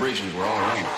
vibrations were all around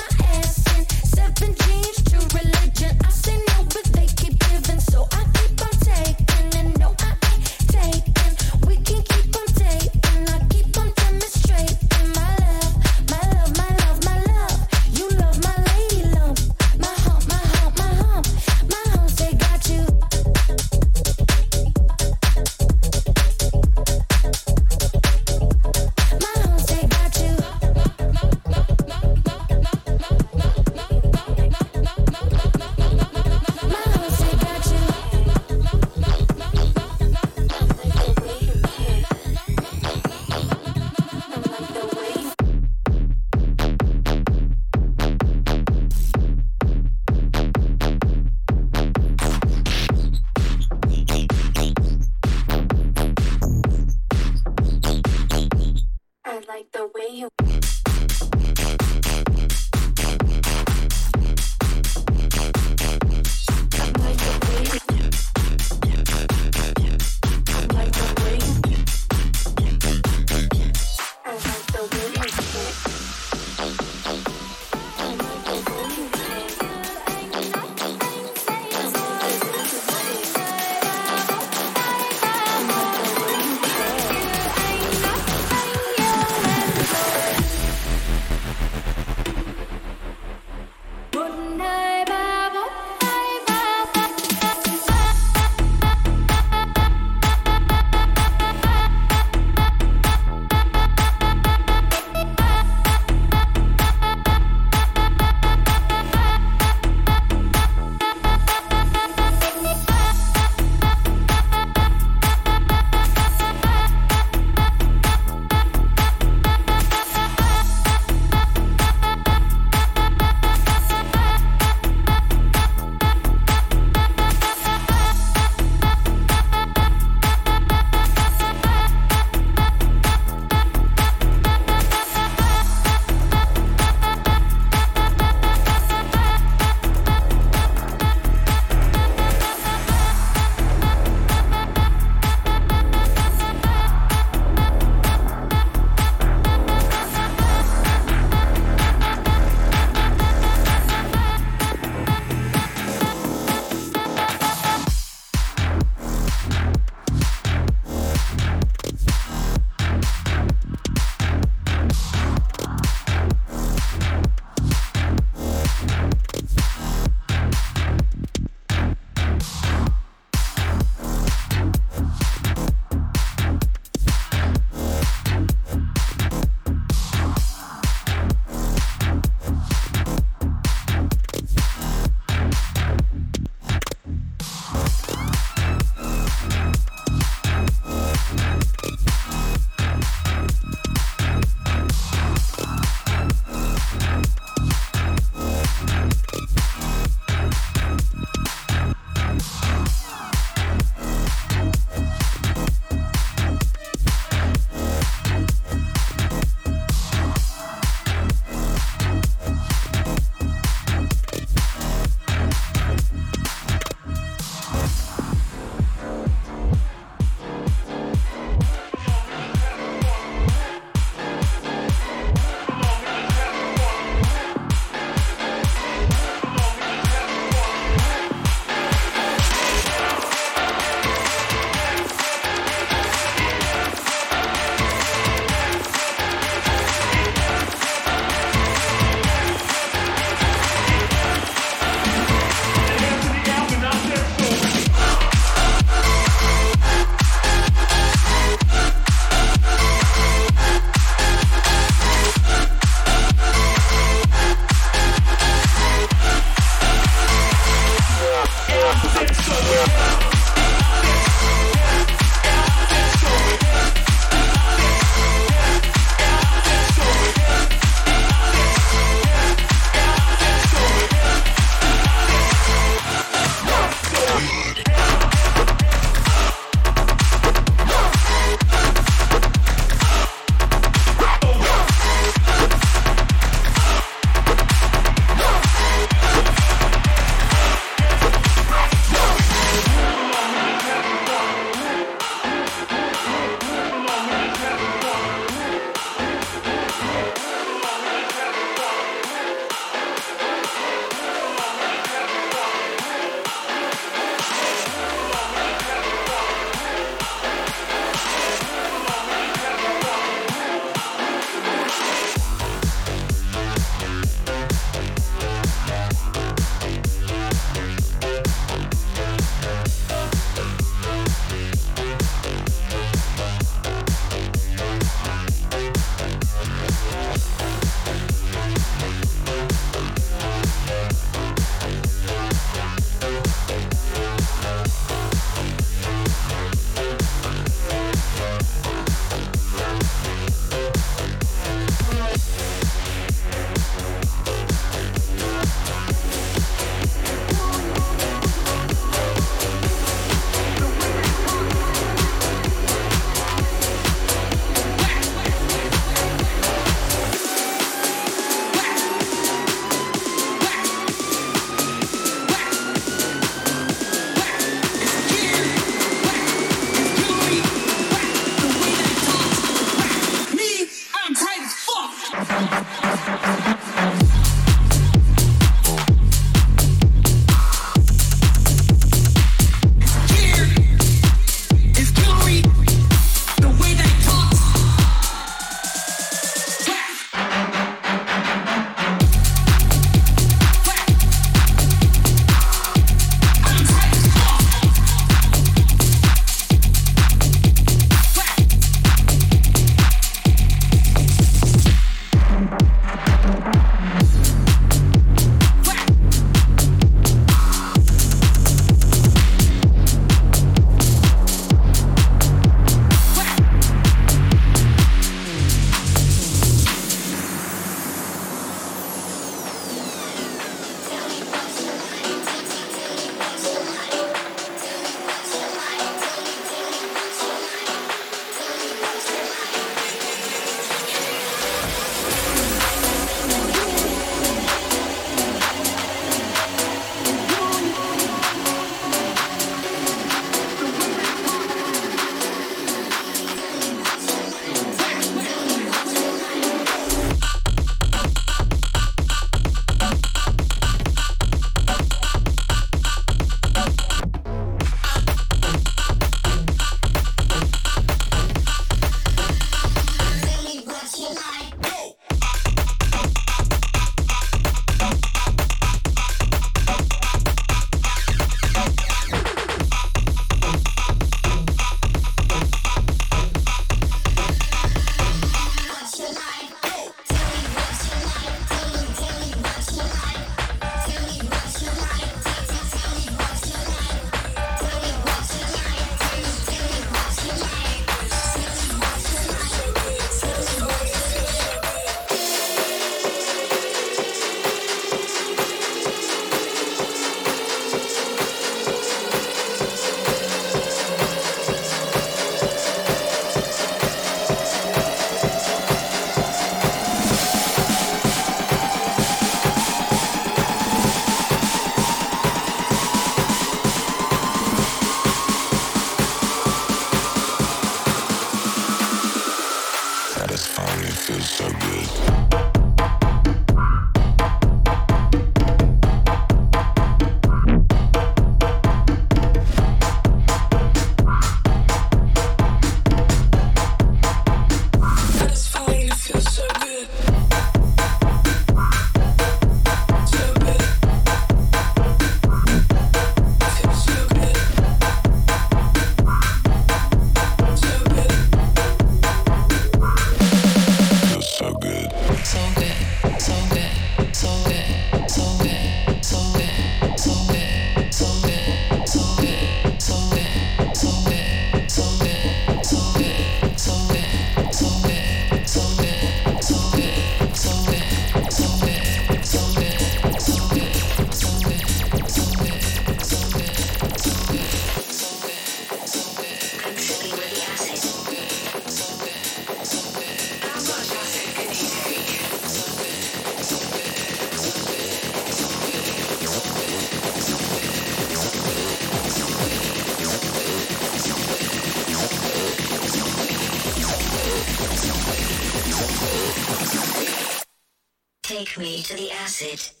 me to the acid.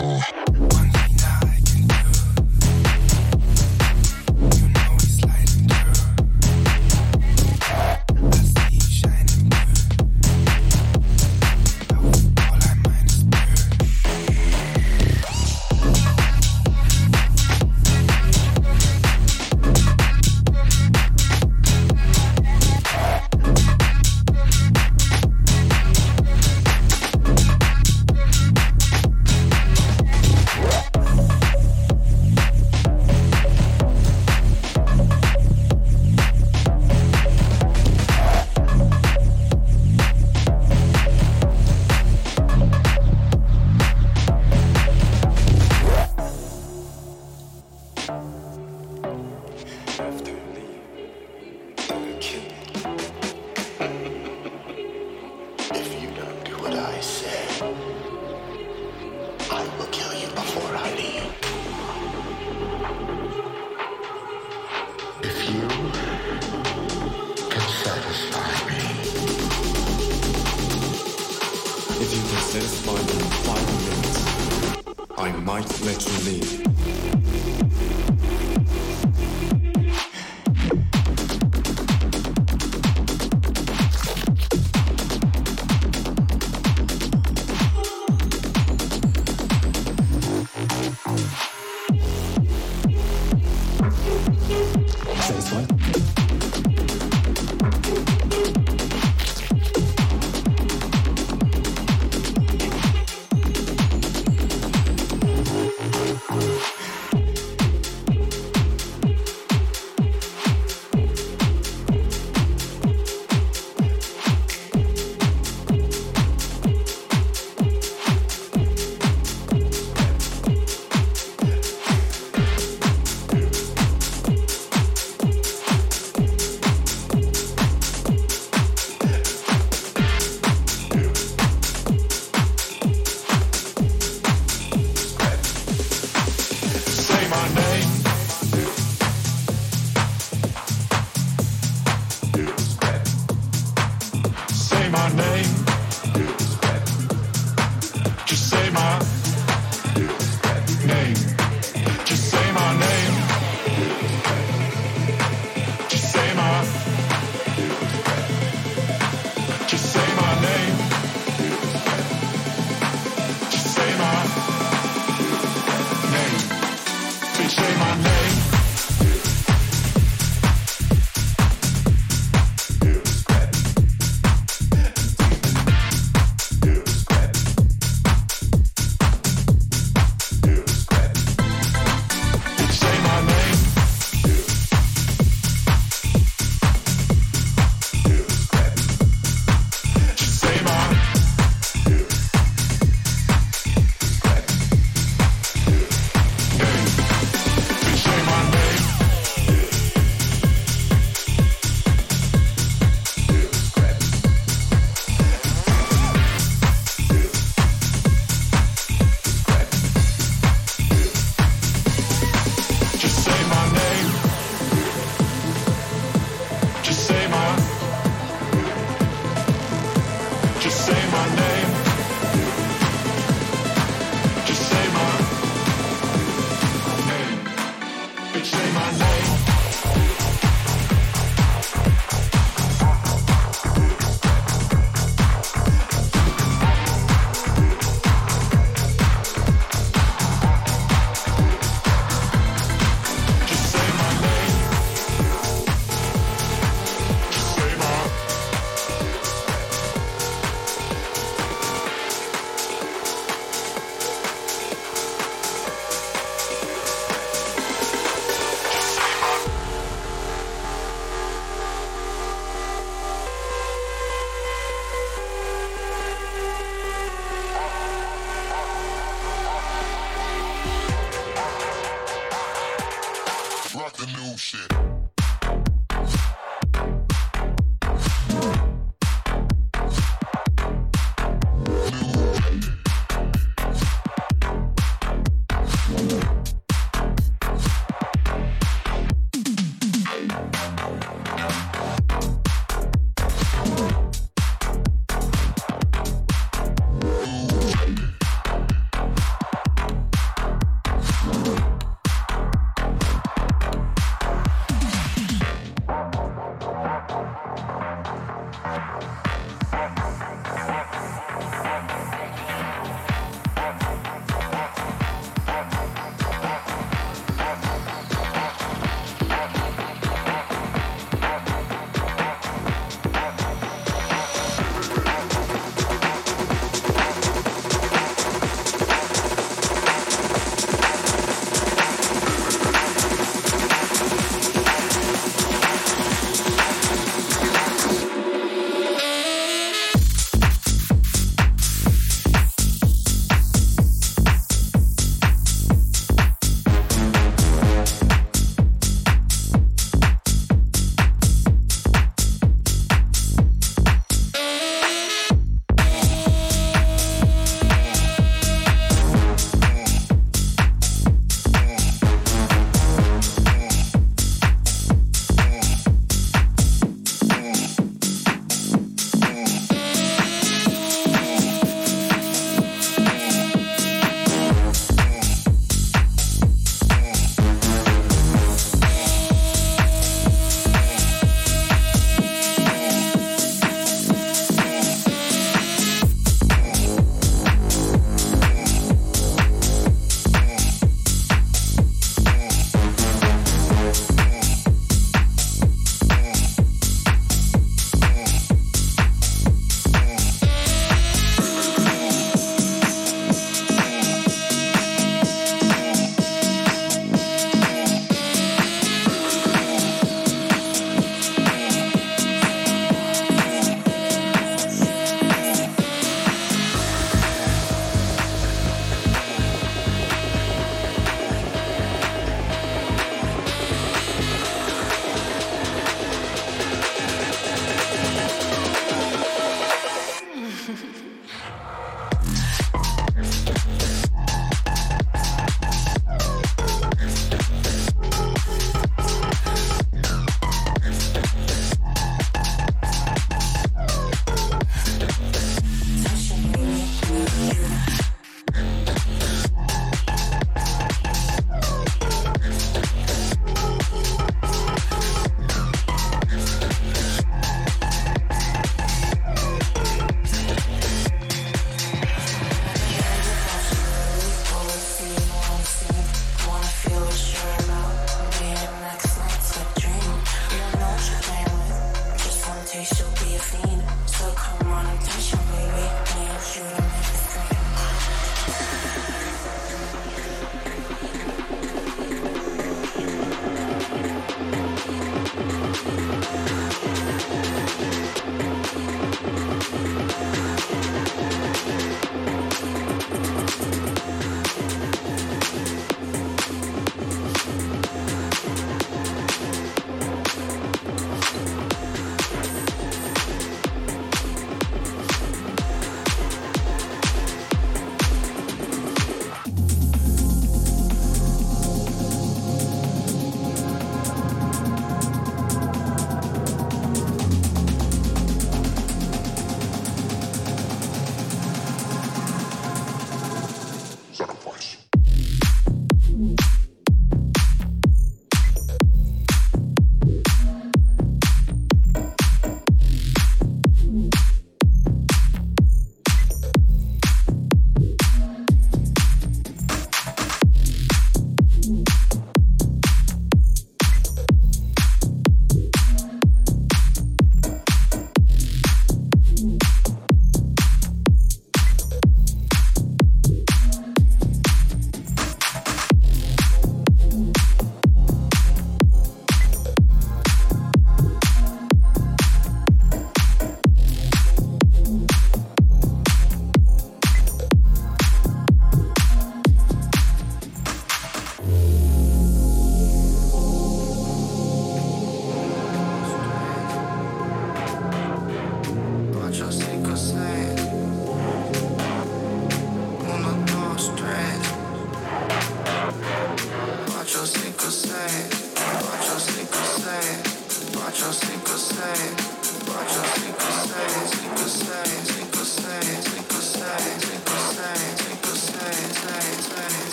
Oh.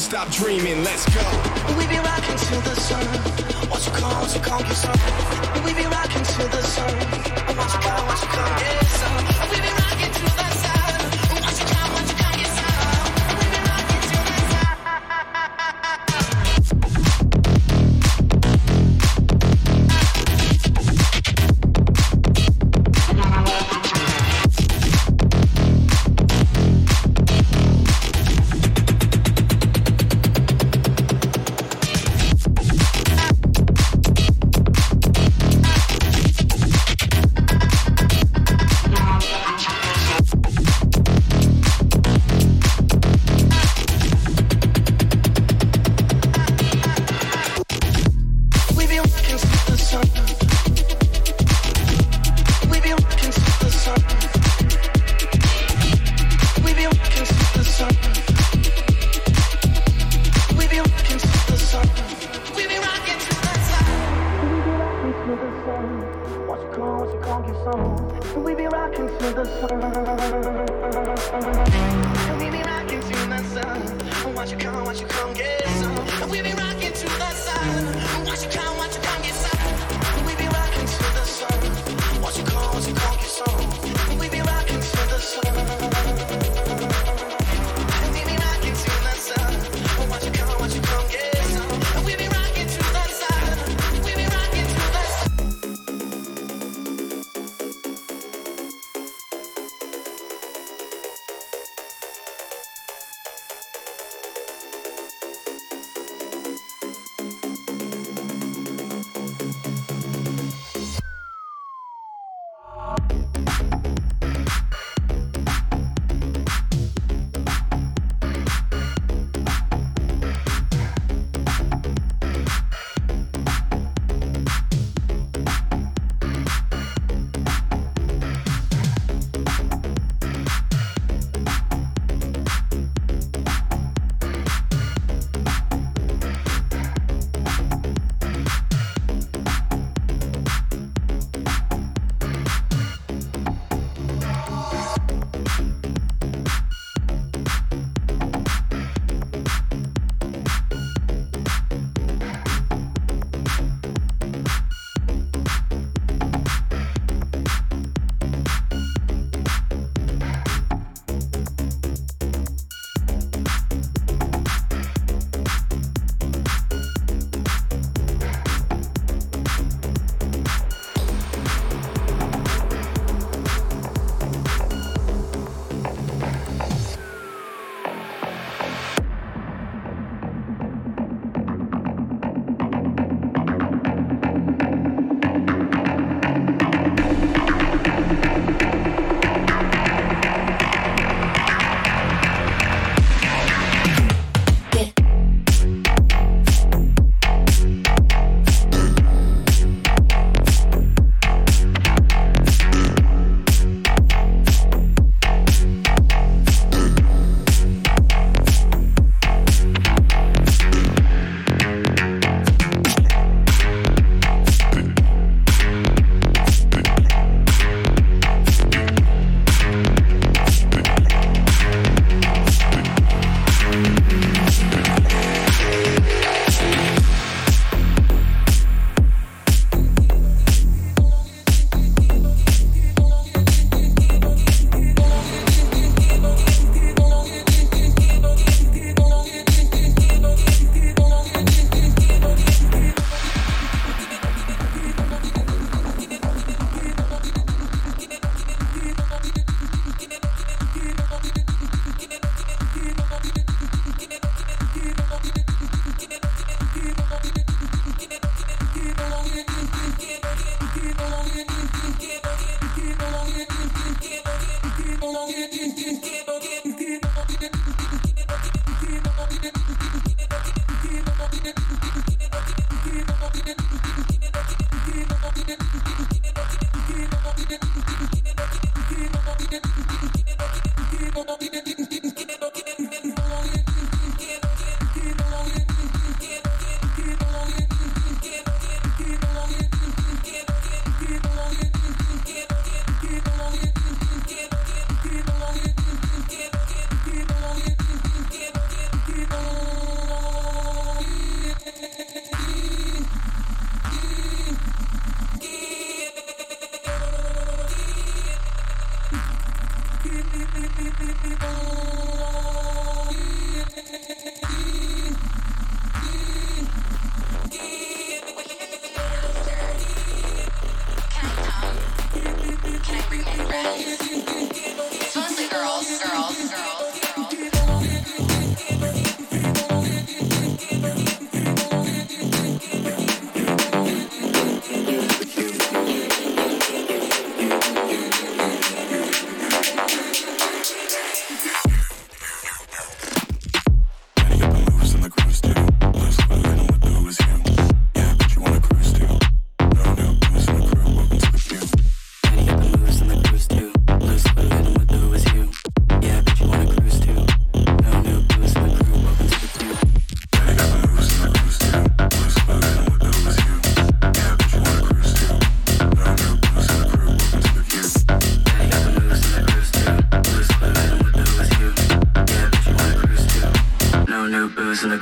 Stop dreaming. Let's go.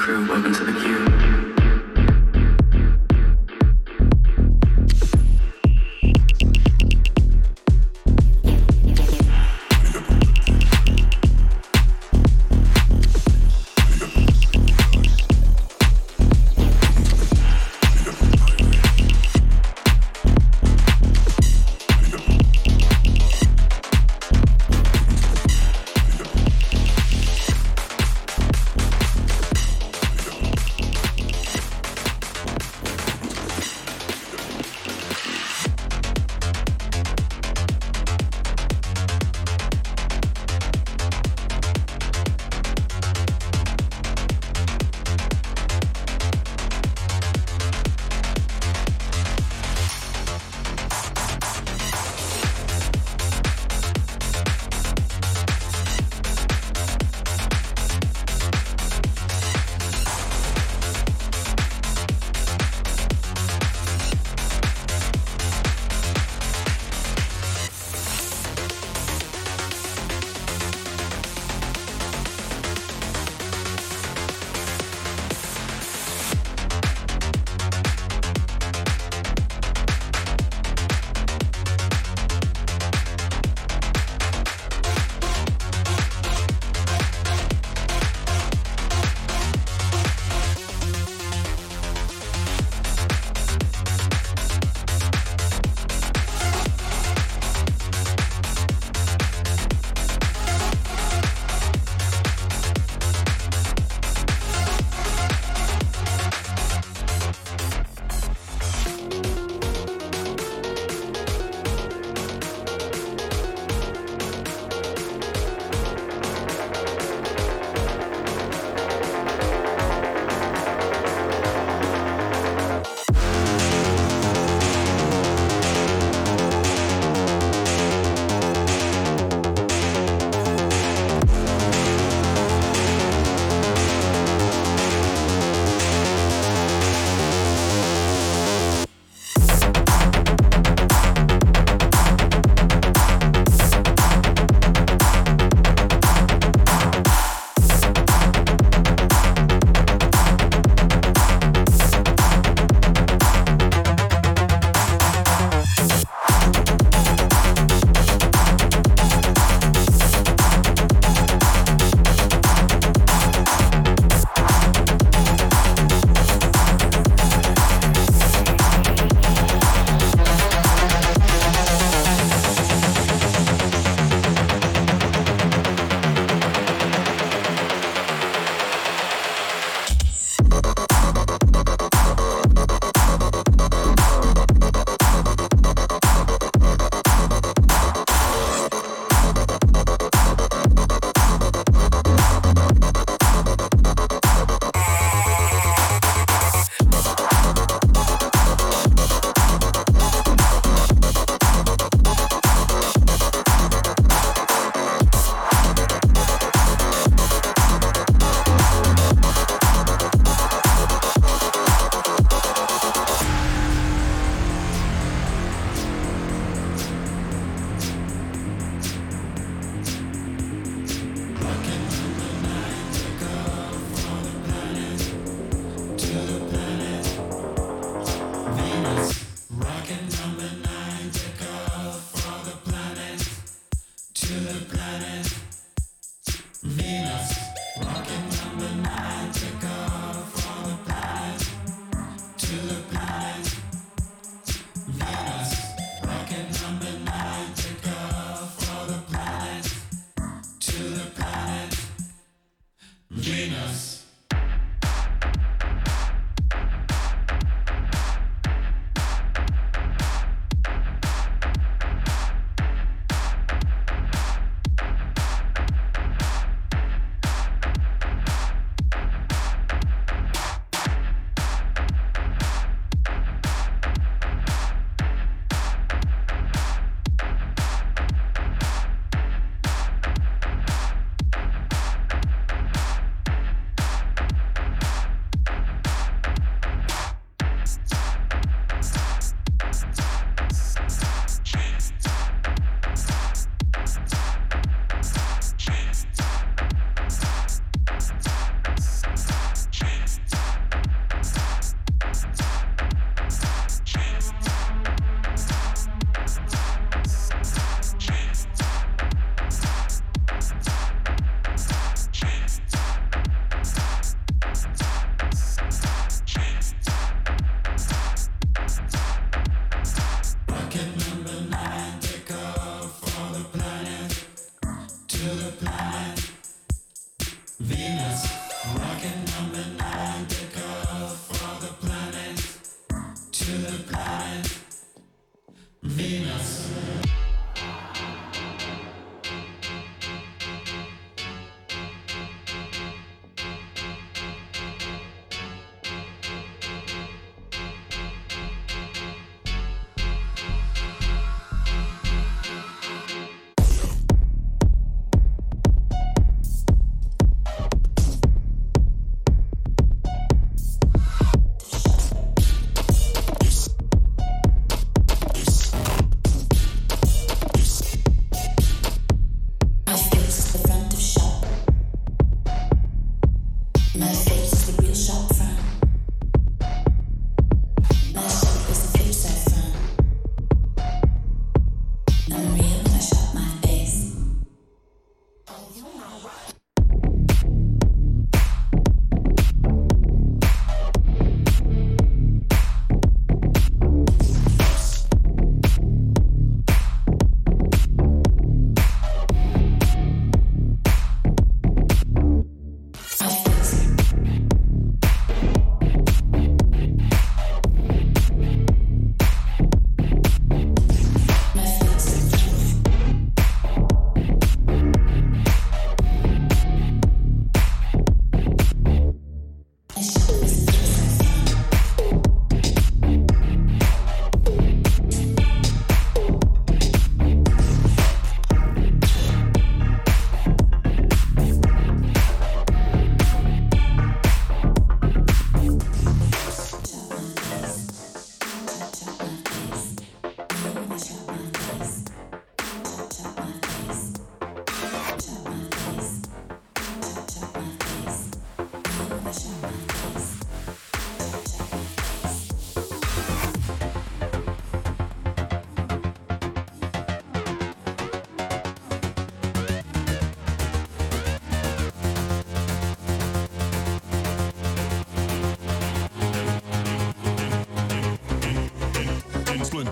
Crew.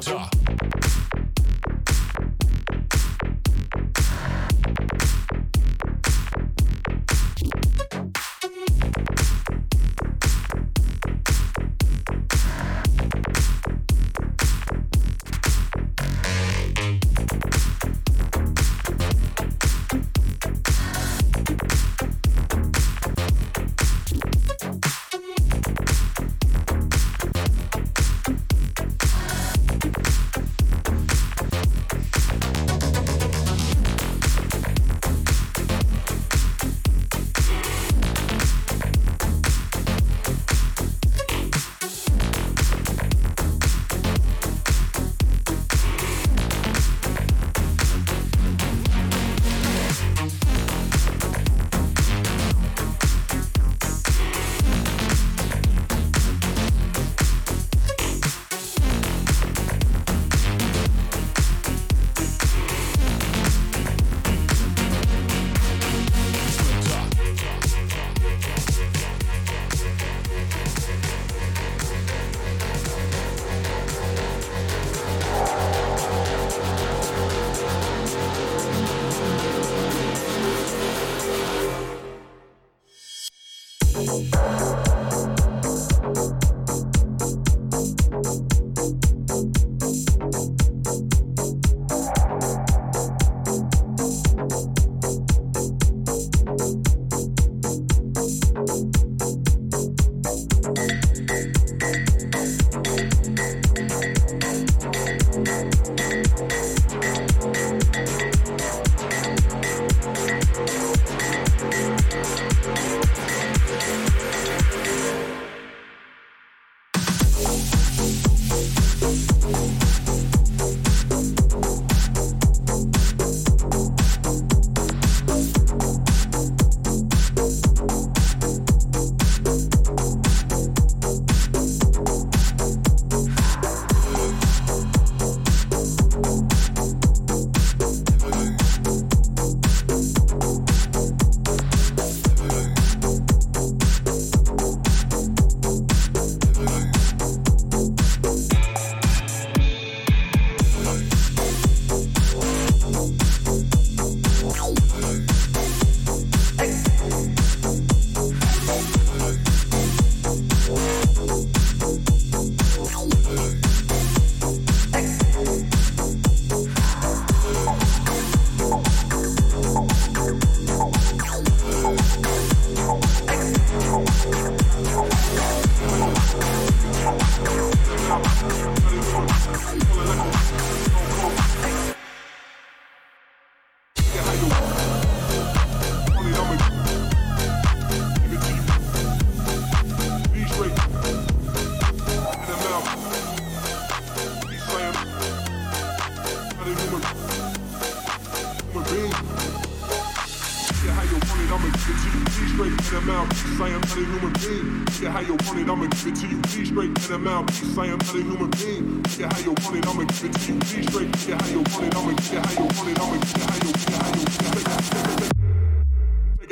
Splinter.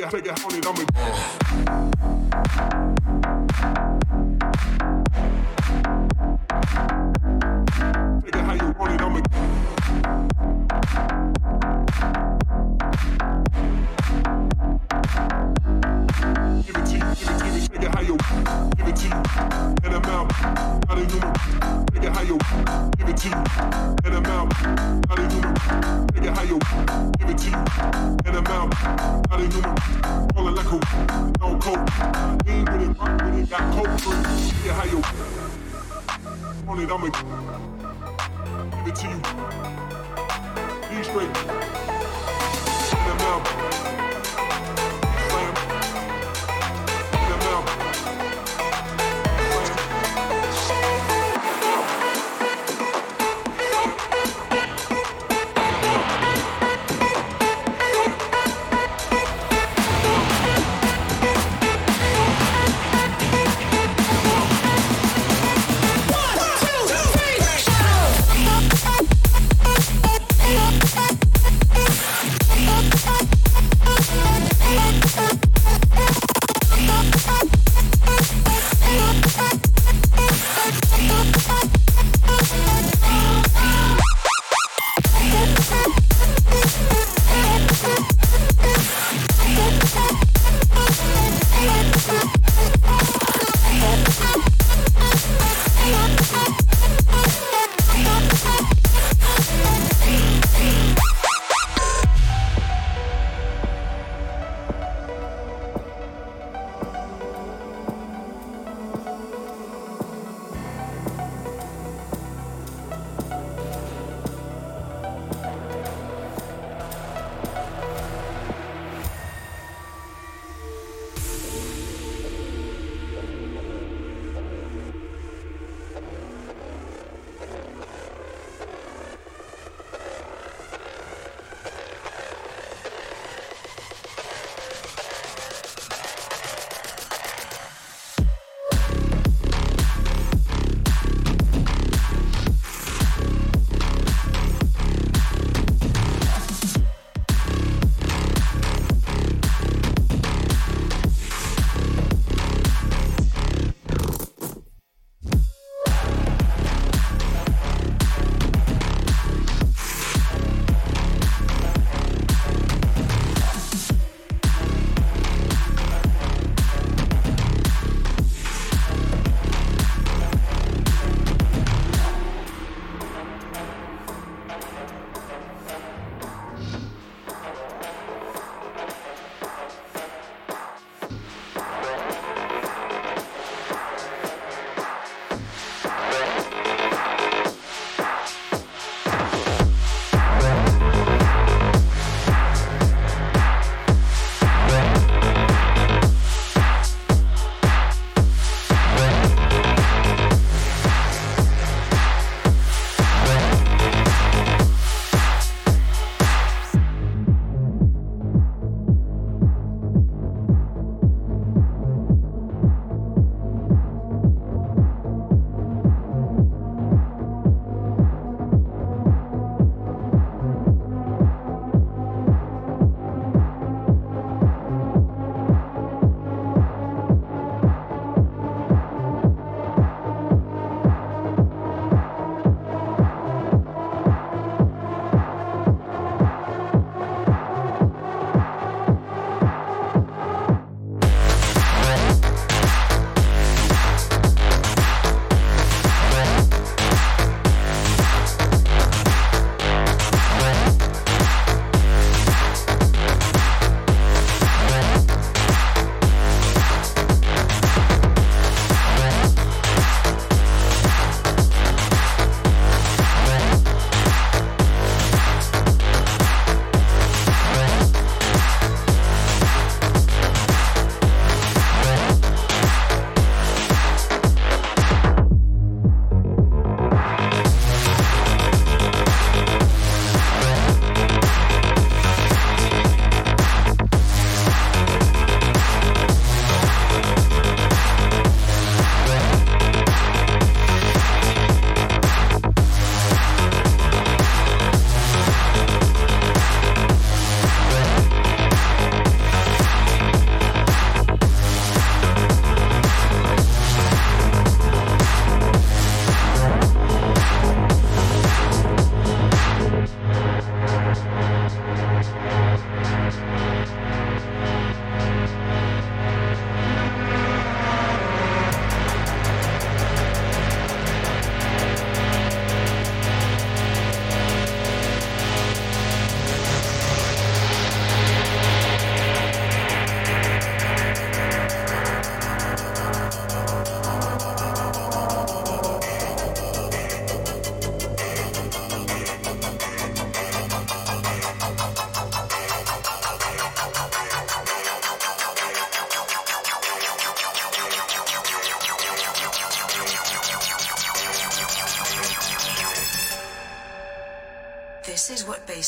It, take it, take it, I'ma. Take it how you want it, I'ma. Give it to you, give it, give it, take how you give it to you. In the mouth, how do you Take how you give it to you. In the mouth, how do you Take how you give it to you. In the mouth, how do you Roll like a no coke. Lean with it, rock with it, got coke for it. Take how you on it, I'ma give it to you. Be straight. In the mouth.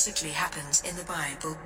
Basically happens in the Bible.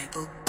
Bible.